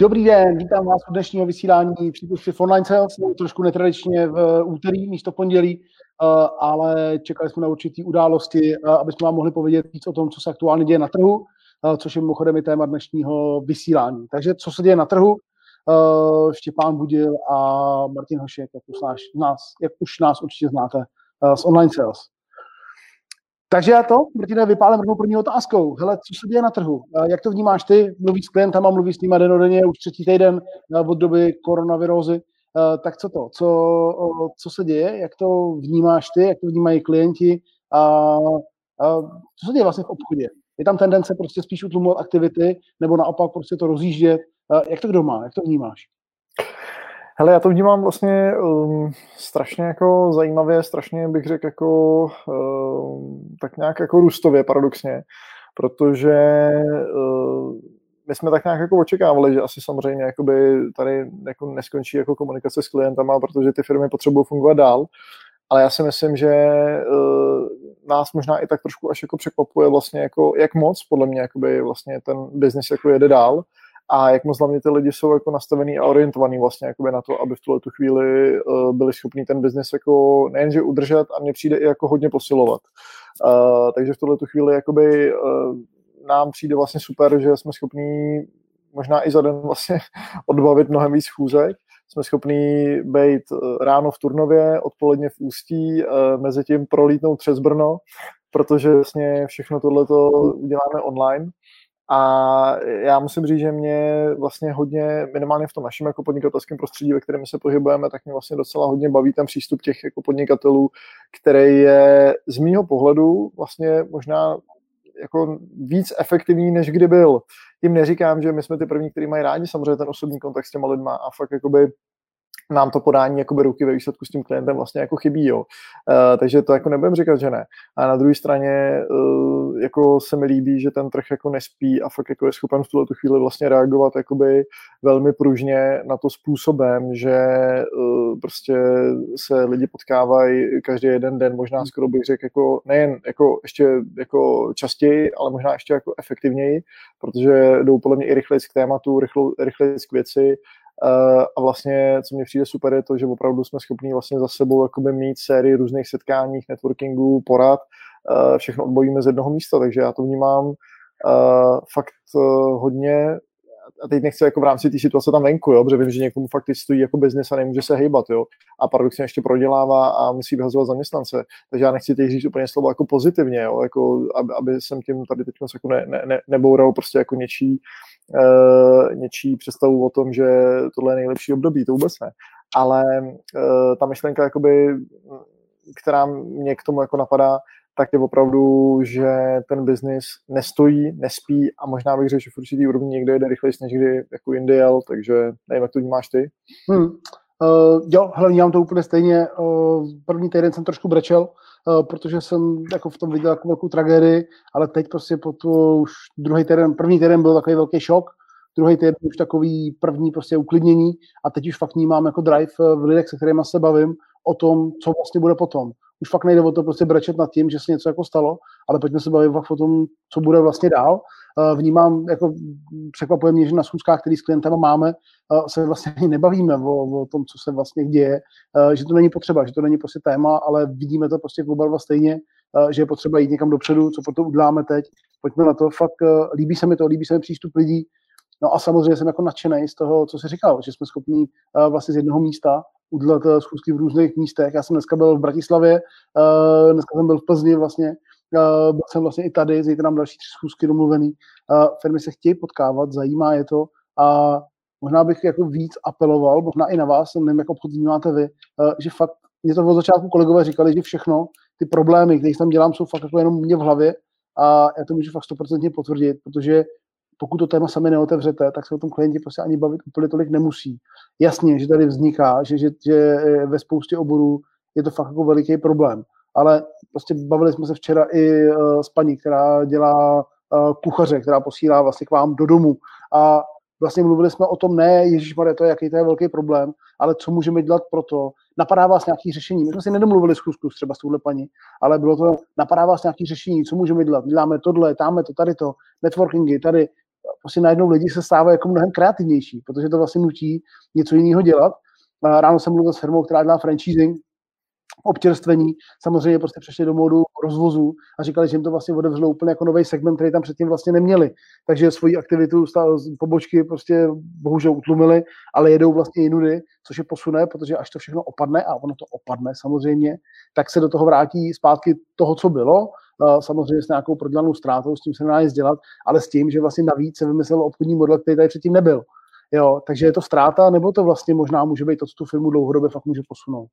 Dobrý den, vítám vás u dnešního vysílání přípustky Online Sales, trošku netradičně v úterý místo pondělí, eh, ale čekali jsme na určitý události, eh, aby jsme vám mohli povědět víc o tom, co se aktuálně děje na trhu, eh, což je mimochodem i téma dnešního vysílání. Takže co se děje na trhu? Štěpán Budil a Martin Hošek, jak už, nás, jak už nás určitě znáte z Online Sales. Takže já to, Martina, vypálím rovnou první otázkou. Hele, co se děje na trhu? Jak to vnímáš ty? Mluvíš s klientama, mluvíš s nimi denodenně už třetí týden od doby koronavirózy. Tak co to? Co, co se děje? Jak to vnímáš ty? Jak to vnímají klienti? A, a co se děje vlastně v obchodě? Je tam tendence prostě spíš utlumovat aktivity, nebo naopak prostě to rozjíždět? Jak to kdo má? Jak to vnímáš? Hele, já to vnímám vlastně um, strašně jako zajímavě, strašně bych řekl jako um, tak nějak jako růstově paradoxně, protože uh, my jsme tak nějak jako očekávali, že asi samozřejmě jakoby tady jako neskončí jako komunikace s klientama, protože ty firmy potřebují fungovat dál, ale já si myslím, že uh, nás možná i tak trošku až jako překvapuje vlastně jako jak moc podle mě jakoby vlastně ten biznis jako jede dál a jak moc hlavně ty lidi jsou jako nastavený a orientovaný vlastně na to, aby v tuhle tu chvíli uh, byli schopni ten biznis jako nejenže udržet a mně přijde i jako hodně posilovat. Uh, takže v tuhle tu chvíli jakoby uh, nám přijde vlastně super, že jsme schopní možná i za den vlastně odbavit mnohem víc schůzek. Jsme schopní být ráno v Turnově, odpoledně v Ústí, mezi tím prolítnout přes Brno, protože vlastně všechno tohleto uděláme online. A já musím říct, že mě vlastně hodně, minimálně v tom našem jako podnikatelském prostředí, ve kterém se pohybujeme, tak mě vlastně docela hodně baví ten přístup těch jako podnikatelů, který je z mýho pohledu vlastně možná jako víc efektivní, než kdy byl. Tím neříkám, že my jsme ty první, kteří mají rádi samozřejmě ten osobní kontakt s těma lidma a fakt jakoby nám to podání jakoby ruky ve výsledku s tím klientem vlastně jako chybí, jo. Uh, takže to jako nebudem říkat, že ne. A na druhé straně uh, jako se mi líbí, že ten trh jako nespí a fakt jako je schopen v tuhle tu chvíli vlastně reagovat jakoby velmi pružně na to způsobem, že uh, prostě se lidi potkávají každý jeden den, možná skoro bych řekl jako nejen jako ještě jako častěji, ale možná ještě jako efektivněji, protože jdou podle mě i rychleji k tématu, rychleji k věci, a vlastně, co mě přijde super, je to, že opravdu jsme schopni vlastně za sebou jakoby mít sérii různých setkání, networkingů, porad, uh, všechno odbojíme z jednoho místa, takže já to vnímám uh, fakt hodně. A teď nechci jako v rámci té situace tam venku, jo, protože vím, že někomu fakt stojí jako biznis a nemůže se hejbat, jo, a paradoxně ještě prodělává a musí vyhazovat zaměstnance. Takže já nechci teď říct úplně slovo jako pozitivně, jo, jako aby, aby jsem tím tady teď jako ne, ne, ne, neboural prostě jako něčí, uh, něčí představu o tom, že tohle je nejlepší období, to vůbec ne. Ale uh, ta myšlenka, jakoby, která mě k tomu jako napadá, tak je opravdu, že ten biznis nestojí, nespí a možná bych řekl, že v určitý úrovni někde jde rychleji než kdy jako Indiel, takže nevím, jak to vnímáš ty. Hmm. Uh, jo, hlavně vnímám to úplně stejně. Uh, první týden jsem trošku brečel, uh, protože jsem jako v tom viděl jako velkou tragédii, ale teď prostě po to už druhý týden, první týden byl takový velký šok, druhý týden už takový první prostě uklidnění a teď už fakt vnímám jako drive v lidech, se kterými se bavím, o tom, co vlastně bude potom už fakt nejde o to prostě brečet nad tím, že se něco jako stalo, ale pojďme se bavit fakt o tom, co bude vlastně dál. Eh, vnímám, jako překvapuje mě, že na schůzkách, který s klientama máme, eh, se vlastně nebavíme o, o tom, co se vlastně děje, eh, že to není potřeba, že to není prostě téma, ale vidíme to prostě oba dva stejně, že je potřeba jít někam dopředu, co proto uděláme teď. Pojďme na to, fakt líbí se mi to, líbí se mi přístup lidí, No a samozřejmě jsem jako nadšený z toho, co jsi říkal, že jsme schopni uh, vlastně z jednoho místa udělat uh, schůzky v různých místech. Já jsem dneska byl v Bratislavě, uh, dneska jsem byl v Plzni vlastně, byl jsem vlastně i tady, zítra nám další tři schůzky domluvený. Firmy se chtějí potkávat, zajímá je to a možná bych jako víc apeloval, možná i na vás, nevím, jak obchod vnímáte vy, že fakt, mě to od začátku kolegové říkali, že všechno, ty problémy, které tam dělám, jsou fakt jako jenom mě v hlavě a já to můžu fakt stoprocentně potvrdit, protože pokud to téma sami neotevřete, tak se o tom klienti prostě ani bavit úplně tolik nemusí. Jasně, že tady vzniká, že, že, že ve spoustě oborů je to fakt jako veliký problém. Ale prostě bavili jsme se včera i uh, s paní, která dělá uh, kuchaře, která posílá vlastně k vám do domu. A vlastně mluvili jsme o tom, ne, Ježíš to je, jaký to je velký problém, ale co můžeme dělat pro to. Napadá vás nějaký řešení. My jsme si nedomluvili schůzku třeba s touhle paní, ale bylo to, napadá vás nějaký řešení, co můžeme dělat. Děláme tohle, táme to, tady to, networkingy, tady prostě najednou lidi se stávají jako mnohem kreativnější, protože to vlastně nutí něco jiného dělat. Ráno jsem mluvil s firmou, která dělá franchising, občerstvení, samozřejmě prostě přešli do módu rozvozu a říkali, že jim to vlastně otevřelo úplně jako nový segment, který tam předtím vlastně neměli. Takže svoji aktivitu pobočky prostě bohužel utlumili, ale jedou vlastně jinudy, což je posune, protože až to všechno opadne, a ono to opadne samozřejmě, tak se do toho vrátí zpátky toho, co bylo, samozřejmě s nějakou prodělanou ztrátou, s tím se nedá nic dělat, ale s tím, že vlastně navíc se vymyslel obchodní model, který tady předtím nebyl. Jo, takže je to ztráta, nebo to vlastně možná může být to, co tu firmu dlouhodobě fakt může posunout.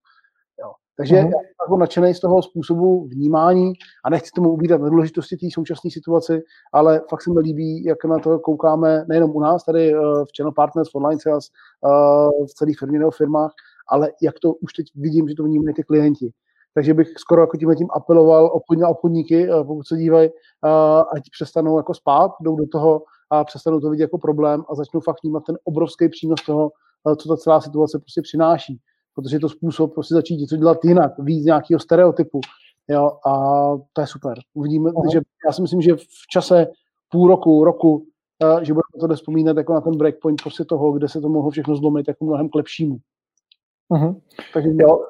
Jo. Takže mm-hmm. já jsem nadšený z toho způsobu vnímání a nechci tomu ubírat na důležitosti té současné situaci, ale fakt se mi líbí, jak na to koukáme nejenom u nás, tady uh, v Channel Partners, v Online Sales, uh, v celých firmě nebo firmách, ale jak to už teď vidím, že to vnímají ty klienti. Takže bych skoro jako tím tím apeloval obchodní a obchodníky, uh, pokud se dívají, uh, ať přestanou jako spát, jdou do toho a přestanou to vidět jako problém a začnou fakt vnímat ten obrovský přínos toho, uh, co ta celá situace prostě přináší protože je to způsob prostě začít něco dělat jinak, víc nějakého stereotypu. Jo, a to je super. Uvidíme, uh-huh. že já si myslím, že v čase půl roku, roku, že budeme to vzpomínat jako na ten breakpoint prostě toho, kde se to mohlo všechno zlomit jako mnohem k lepšímu. Uh-huh. Takže jo,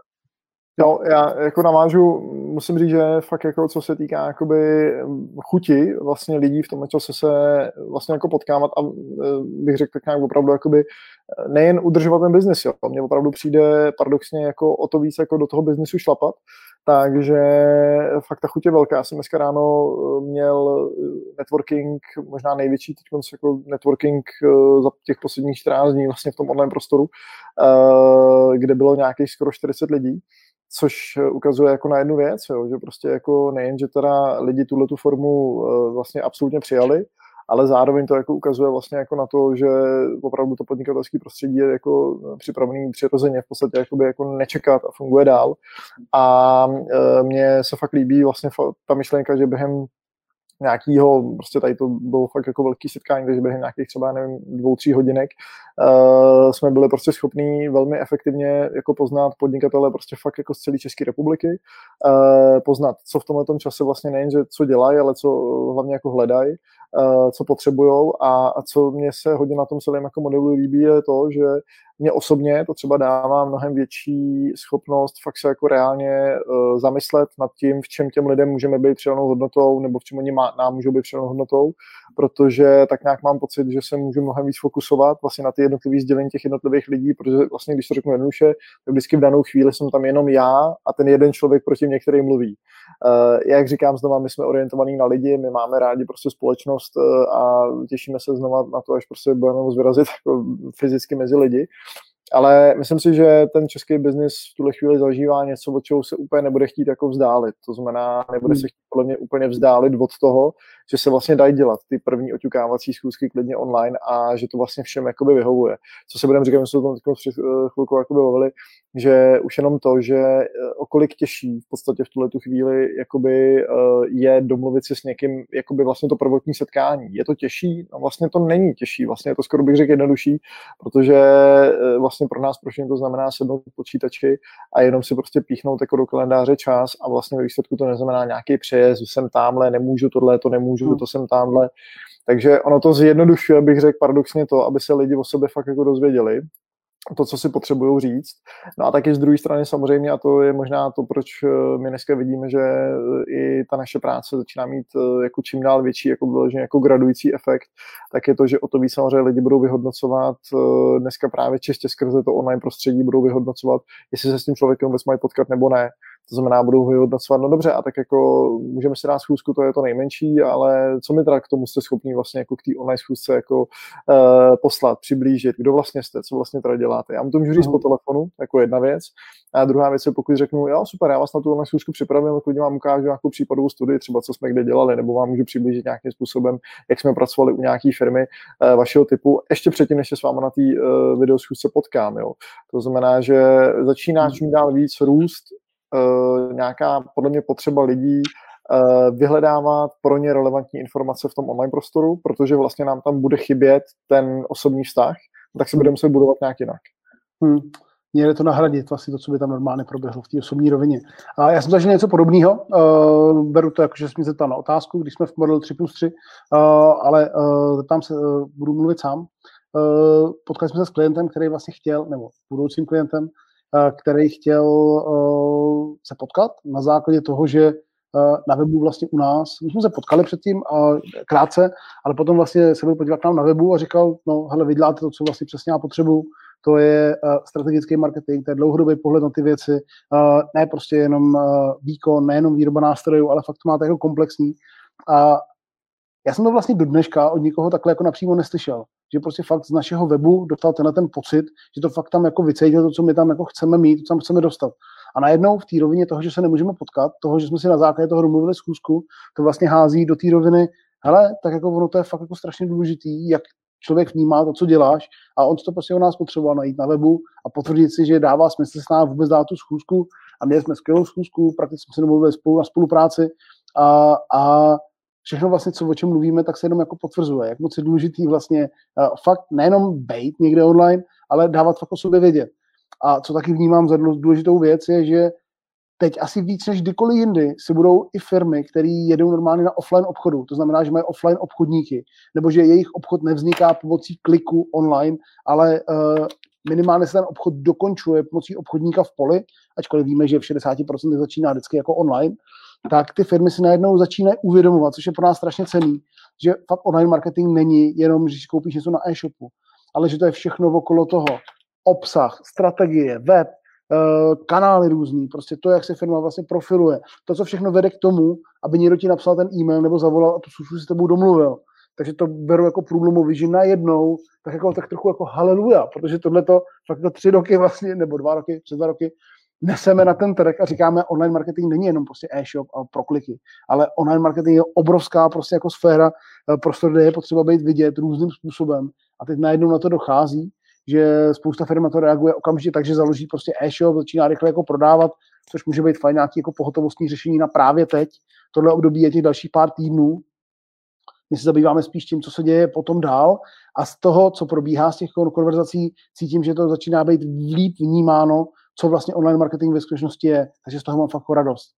Jo, já jako navážu, musím říct, že fakt jako co se týká jakoby chuti vlastně lidí v tom čase se vlastně jako potkávat a e, bych řekl tak nějak opravdu jakoby e, nejen udržovat ten biznis, jo. Mně opravdu přijde paradoxně jako o to víc jako do toho biznisu šlapat, takže fakt ta chuť je velká. Já jsem dneska ráno e, měl networking, možná největší teď jako networking za těch posledních 14 dní vlastně v tom online prostoru, kde bylo nějakých skoro 40 lidí což eh, ukazuje jako na jednu věc, jo, že prostě jako nejen, že teda lidi tuhle tu formu uh, vlastně absolutně přijali, ale zároveň to jako ukazuje vlastně jako na to, že opravdu to podnikatelské prostředí je jako eh, připravený přirozeně v podstatě jakoby jako nečekat a funguje dál. A mně se fakt líbí vlastně ta myšlenka, že během nějakýho, prostě tady to bylo fakt jako velký setkání, takže během nějakých třeba, nevím, dvou, tří hodinek uh, jsme byli prostě schopní velmi efektivně jako poznat podnikatele prostě fakt jako z celé České republiky, uh, poznat, co v tomhle čase vlastně nejen, že co dělají, ale co hlavně jako hledají, co potřebují a, a co mě se hodně na tom celém jako modelu líbí je to, že mě osobně to třeba dává mnohem větší schopnost fakt se jako reálně uh, zamyslet nad tím, v čem těm lidem můžeme být přidanou hodnotou, nebo v čem oni má, nám můžou být přidanou hodnotou, protože tak nějak mám pocit, že se můžu mnohem víc fokusovat vlastně na ty jednotlivé sdělení těch jednotlivých lidí, protože vlastně, když to řeknu jednoduše, tak vždycky v danou chvíli jsem tam jenom já a ten jeden člověk proti mě, který mluví. Uh, jak říkám znova, my jsme orientovaní na lidi, my máme rádi prostě společnost uh, a těšíme se znova na to, až prostě budeme vyrazit jako fyzicky mezi lidi. Ale myslím si, že ten český biznis v tuhle chvíli zažívá něco, od čeho se úplně nebude chtít jako vzdálit. To znamená, nebude hmm. se chtít podle mě úplně vzdálit od toho, že se vlastně dají dělat ty první oťukávací schůzky klidně online a že to vlastně všem jakoby vyhovuje. Co se budeme říkat, my jsme to tam před eh, chvilkou jakoby bavili, že už jenom to, že eh, okolik těžší v podstatě v tuhle tu chvíli jakoby eh, je domluvit se s někým, jakoby vlastně to prvotní setkání. Je to těžší? No vlastně to není těžší, vlastně je to skoro bych řekl jednodušší, protože vlastně pro nás pro to znamená sednout počítači a jenom si prostě píchnout jako do kalendáře čas a vlastně ve výsledku to neznamená nějaký přejezd, jsem tamhle, nemůžu tohle, to nemůžu můžu, to jsem tamhle. Takže ono to zjednodušuje, bych řekl paradoxně to, aby se lidi o sobě fakt jako dozvěděli, to, co si potřebují říct. No a taky z druhé strany samozřejmě, a to je možná to, proč eh, my dneska vidíme, že eh, i ta naše práce začíná mít eh, jako čím dál větší jako vyloženě jako gradující efekt, tak je to, že o to víc samozřejmě lidi budou vyhodnocovat dneska právě čistě skrze to online prostředí budou vyhodnocovat, jestli se s tím člověkem vůbec mají potkat nebo ne. To znamená, budou vyhodnocovat, no dobře, a tak jako můžeme si dát schůzku, to je to nejmenší, ale co mi teda k tomu jste schopni vlastně jako k té online schůzce jako uh, poslat, přiblížit, kdo vlastně jste, co vlastně teda děláte. Já mu to můžu říct po telefonu, jako jedna věc. A druhá věc je, pokud řeknu, jo, super, já vás na tu online schůzku připravím, klidně vám ukážu nějakou případovou studii, třeba co jsme kde dělali, nebo vám můžu přiblížit nějakým způsobem, jak jsme pracovali u nějaké firmy uh, vašeho typu, ještě předtím, než se s vámi na té uh, videoschůzce potkám. Jo. To znamená, že začíná hmm. čím dál víc růst uh, nějaká podle mě potřeba lidí uh, vyhledávat pro ně relevantní informace v tom online prostoru, protože vlastně nám tam bude chybět ten osobní vztah, tak se budeme se budovat nějak jinak. Hmm. měli to nahradit vlastně to, co by tam normálně proběhlo v té osobní rovině. A já jsem zažil něco podobného, uh, beru to jako, že mě zeptal na otázku, když jsme v modelu 3 plus 3, uh, ale uh, tam se, uh, budu mluvit sám. Potkali jsme se s klientem, který vlastně chtěl, nebo budoucím klientem, který chtěl uh, se potkat na základě toho, že na webu vlastně u nás. My jsme se potkali předtím a krátce, ale potom vlastně se byl podívat k nám na webu a říkal, no hele, vy děláte to, co vlastně přesně já potřebuju, to je strategický marketing, to je dlouhodobý pohled na ty věci, ne prostě jenom výkon, nejenom výroba nástrojů, ale fakt to máte jako komplexní. A já jsem to vlastně do dneška od nikoho takhle jako napřímo neslyšel, že prostě fakt z našeho webu dostal tenhle ten pocit, že to fakt tam jako vycítil to, co my tam jako chceme mít, to, co tam chceme dostat. A najednou v té rovině toho, že se nemůžeme potkat, toho, že jsme si na základě toho domluvili schůzku, to vlastně hází do té roviny, hele, tak jako ono to je fakt jako strašně důležitý, jak člověk vnímá to, co děláš a on to prostě u nás potřeboval najít na webu a potvrdit si, že dává smysl s námi vůbec dát tu schůzku. A měli jsme skvělou schůzku, prakticky jsme se domluvili spolu na spolupráci. A, a všechno vlastně, co o čem mluvíme, tak se jenom jako potvrzuje, jak moc je důležitý vlastně uh, fakt nejenom bejt někde online, ale dávat fakt o sobě vědět. A co taky vnímám za důležitou věc je, že teď asi víc než kdykoliv jindy si budou i firmy, které jedou normálně na offline obchodu, to znamená, že mají offline obchodníky, nebo že jejich obchod nevzniká pomocí kliku online, ale uh, minimálně se ten obchod dokončuje pomocí obchodníka v poli, ačkoliv víme, že v 60% začíná vždycky jako online, tak ty firmy si najednou začínají uvědomovat, což je pro nás strašně cený, že fakt online marketing není jenom, že si koupíš něco na e-shopu, ale že to je všechno okolo toho. Obsah, strategie, web, Eh, kanály různý, prostě to, jak se firma vlastně profiluje, to, co všechno vede k tomu, aby někdo ti napsal ten e-mail nebo zavolal a tu službu si s tebou domluvil. Takže to beru jako průlomový, že najednou, tak jako tak trochu jako haleluja, protože tohle to fakt to tři roky vlastně, nebo dva roky, přes dva roky, neseme na ten trh a říkáme, online marketing není jenom prostě e-shop a prokliky, ale online marketing je obrovská prostě jako sféra, eh, prostor, kde je potřeba být vidět různým způsobem a teď najednou na to dochází že spousta firm na to reaguje okamžitě takže založí prostě e-shop, začíná rychle jako prodávat, což může být fajn nějaký jako pohotovostní řešení na právě teď. Tohle období je těch dalších pár týdnů. My se zabýváme spíš tím, co se děje potom dál a z toho, co probíhá z těch konverzací, cítím, že to začíná být líp vnímáno, co vlastně online marketing ve skutečnosti je. Takže z toho mám fakt jako radost.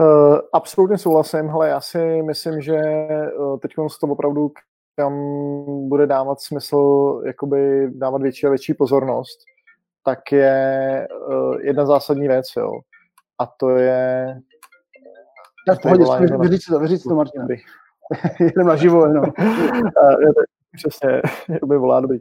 Uh, absolutně souhlasím, ale já si myslím, že uh, teď z toho opravdu kam bude dávat smysl jakoby dávat větší a větší pozornost, tak je uh, jedna zásadní věc, jo. A to je... Tak pohodě, vyříct to, vyříct to, Martina. Jdem na živo, jenom. Přesně, by volá dobrý.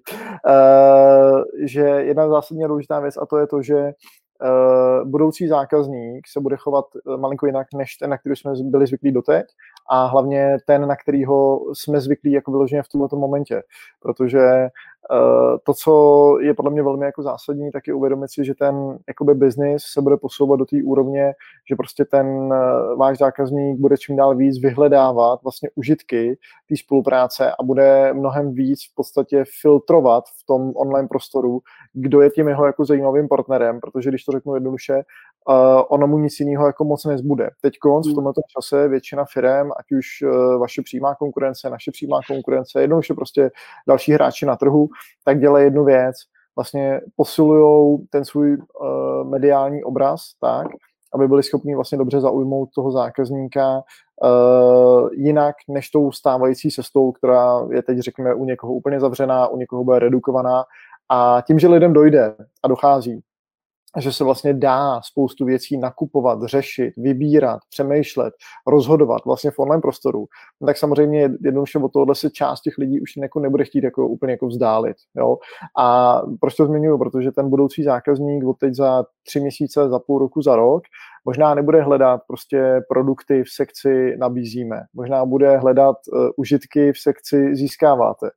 Uh, že jedna zásadně důležitá věc a to je to, že uh, budoucí zákazník se bude chovat malinko jinak než ten, na který jsme byli zvyklí doteď a hlavně ten, na kterýho jsme zvyklí jako vyloženě v tomto momentě, protože uh, to, co je podle mě velmi jako zásadní, tak je uvědomit si, že ten jakoby business se bude posouvat do té úrovně, že prostě ten uh, váš zákazník bude čím dál víc vyhledávat vlastně užitky té spolupráce a bude mnohem víc v podstatě filtrovat v tom online prostoru, kdo je tím jeho jako zajímavým partnerem, protože když to řeknu jednoduše, uh, ono mu nic jiného jako moc nezbude. Teď konc v hmm. tomto čase většina firm, ať už uh, vaše přímá konkurence, naše přímá konkurence, jednoduše prostě další hráči na trhu, tak dělají jednu věc, vlastně posilují ten svůj uh, mediální obraz tak, aby byli schopni vlastně dobře zaujmout toho zákazníka uh, jinak než tou stávající cestou, která je teď, řekněme, u někoho úplně zavřená, u někoho bude redukovaná. A tím, že lidem dojde a dochází, že se vlastně dá spoustu věcí nakupovat, řešit, vybírat, přemýšlet, rozhodovat vlastně v online prostoru, no tak samozřejmě jednoduše od tohohle se část těch lidí už jako nebude chtít jako úplně jako vzdálit. Jo? A proč to zmiňuji? Protože ten budoucí zákazník od teď za tři měsíce, za půl roku, za rok, možná nebude hledat prostě produkty v sekci nabízíme, možná bude hledat uh, užitky v sekci získáváte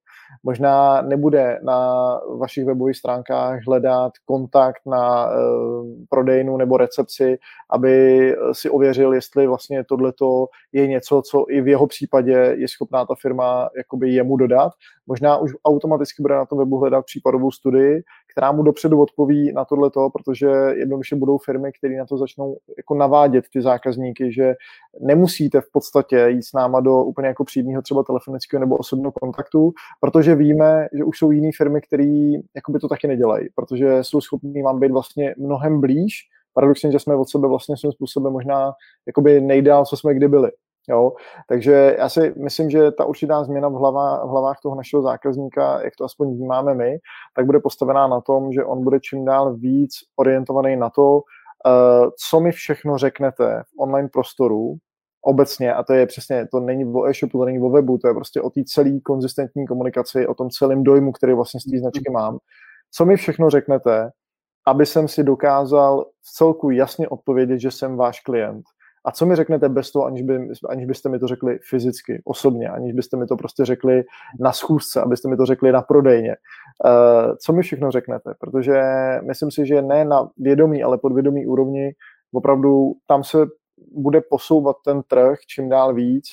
možná nebude na vašich webových stránkách hledat kontakt na uh, prodejnu nebo recepci, aby si ověřil, jestli vlastně tohleto je něco, co i v jeho případě je schopná ta firma jakoby jemu dodat. Možná už automaticky bude na tom webu hledat případovou studii, která mu dopředu odpoví na tohle to, protože jednoduše budou firmy, které na to začnou jako navádět ty zákazníky, že nemusíte v podstatě jít s náma do úplně jako přímého třeba telefonického nebo osobního kontaktu, protože víme, že už jsou jiné firmy, které by to taky nedělají, protože jsou schopní vám být vlastně mnohem blíž, paradoxně, že jsme od sebe vlastně svým způsobem možná jakoby nejdál, co jsme kdy byli. Jo? Takže já si myslím, že ta určitá změna v, hlava, v hlavách toho našeho zákazníka, jak to aspoň vnímáme my, tak bude postavená na tom, že on bude čím dál víc orientovaný na to, uh, co mi všechno řeknete v online prostoru, obecně, a to je přesně, to není o e-shopu, to není o webu, to je prostě o té celé konzistentní komunikaci, o tom celém dojmu, který vlastně z té značky mám. Co mi všechno řeknete, aby jsem si dokázal v celku jasně odpovědět, že jsem váš klient. A co mi řeknete bez toho, aniž, by, aniž byste mi to řekli fyzicky, osobně, aniž byste mi to prostě řekli na schůzce, abyste mi to řekli na prodejně. Uh, co mi všechno řeknete? Protože myslím si, že ne na vědomí, ale podvědomí úrovni, opravdu tam se bude posouvat ten trh čím dál víc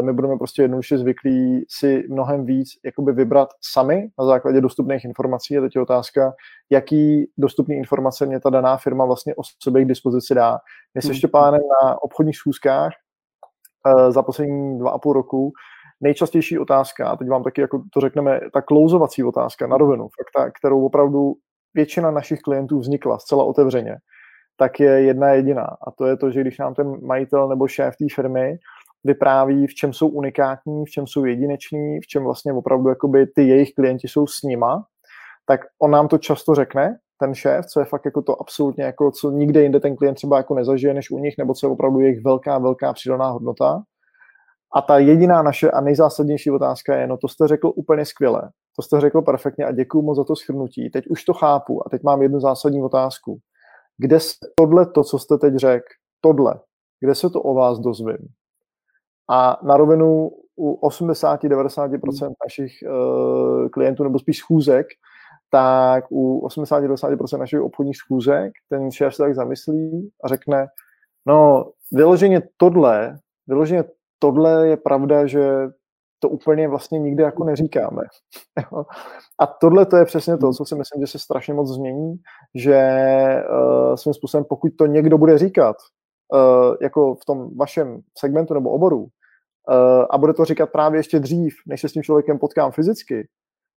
my budeme prostě jednoduše zvyklí si mnohem víc jakoby vybrat sami na základě dostupných informací. A teď je otázka, jaký dostupné informace mě ta daná firma vlastně o sobě k dispozici dá. My se ještě pánem na obchodních schůzkách eh, za poslední dva a půl roku nejčastější otázka, a teď vám taky jako to řekneme, ta klouzovací otázka na rovinu, fakt ta, kterou opravdu většina našich klientů vznikla zcela otevřeně, tak je jedna jediná. A to je to, že když nám ten majitel nebo šéf té firmy vypráví, v čem jsou unikátní, v čem jsou jedineční, v čem vlastně opravdu jakoby ty jejich klienti jsou s nima, tak on nám to často řekne, ten šéf, co je fakt jako to absolutně jako, co nikde jinde ten klient třeba jako nezažije než u nich, nebo co je opravdu jejich velká, velká přidaná hodnota. A ta jediná naše a nejzásadnější otázka je, no to jste řekl úplně skvěle, to jste řekl perfektně a děkuji moc za to schrnutí. Teď už to chápu a teď mám jednu zásadní otázku. Kde se tohle, to, co jste teď řekl, tohle, kde se to o vás dozvím? A na rovinu u 80-90% našich uh, klientů, nebo spíš schůzek, tak u 80-90% našich obchodních schůzek ten šéf se tak zamyslí a řekne, no vyloženě tohle, vyloženě tohle je pravda, že to úplně vlastně nikdy jako neříkáme. a tohle to je přesně to, co si myslím, že se strašně moc změní, že uh, svým způsobem, pokud to někdo bude říkat, jako v tom vašem segmentu nebo oboru uh, a bude to říkat právě ještě dřív, než se s tím člověkem potkám fyzicky,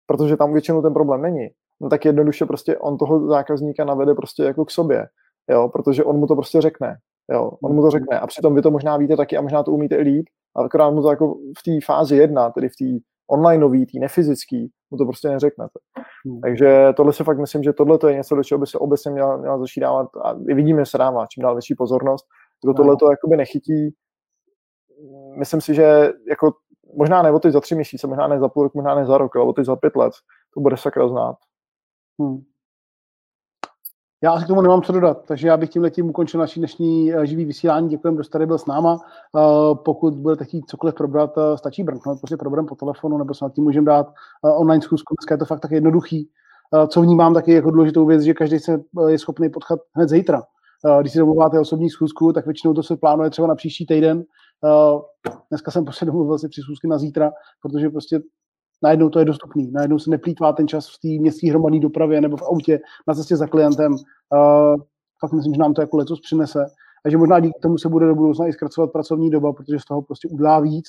protože tam většinou ten problém není, no tak jednoduše prostě on toho zákazníka navede prostě jako k sobě, jo, protože on mu to prostě řekne, jo, on mu to řekne. A přitom vy to možná víte taky a možná to umíte i líp, ale akorát mu to jako v té fázi jedna, tedy v té onlineový, tý nefyzický, mu to prostě neřeknete. Hmm. Takže tohle si fakt myslím, že tohle to je něco, do čeho by se obecně měla, měla začít dávat a i vidíme, že se dává čím dál větší pozornost. Kdo tohle to jakoby nechytí, myslím si, že jako možná ne o teď za tři měsíce, možná ne za půl rok, možná ne za rok, ale o teď za pět let, to bude sakra znát. Hmm. Já asi k tomu nemám co dodat, takže já bych tím letím ukončil naší dnešní eh, živý vysílání. Děkujeme, kdo tady byl s náma. Eh, pokud budete chtít cokoliv probrat, eh, stačí brnknout, prostě problém po telefonu, nebo se nad tím můžeme dát online schůzku. Dneska je to fakt tak jednoduchý. Co vnímám taky jako důležitou věc, že každý se je schopný potkat hned zítra. Když si domluváte osobní schůzku, tak většinou to se plánuje třeba na příští týden. Dneska jsem prostě domluvil si schůzky na zítra, protože prostě najednou to je dostupný, najednou se neplýtvá ten čas v té městské hromadné dopravě nebo v autě na cestě za klientem. Uh, fakt myslím, že nám to jako letos přinese a že možná díky tomu se bude do budoucna i zkracovat pracovní doba, protože z toho prostě udělá víc,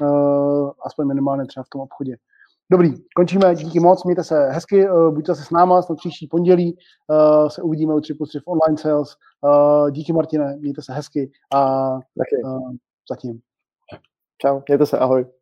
uh, aspoň minimálně třeba v tom obchodě. Dobrý, končíme, díky moc, mějte se hezky, uh, buďte se s náma, snad příští pondělí uh, se uvidíme u 3 plus 3 v online sales. Uh, díky Martine, mějte se hezky a uh, zatím. Čau, mějte se, ahoj.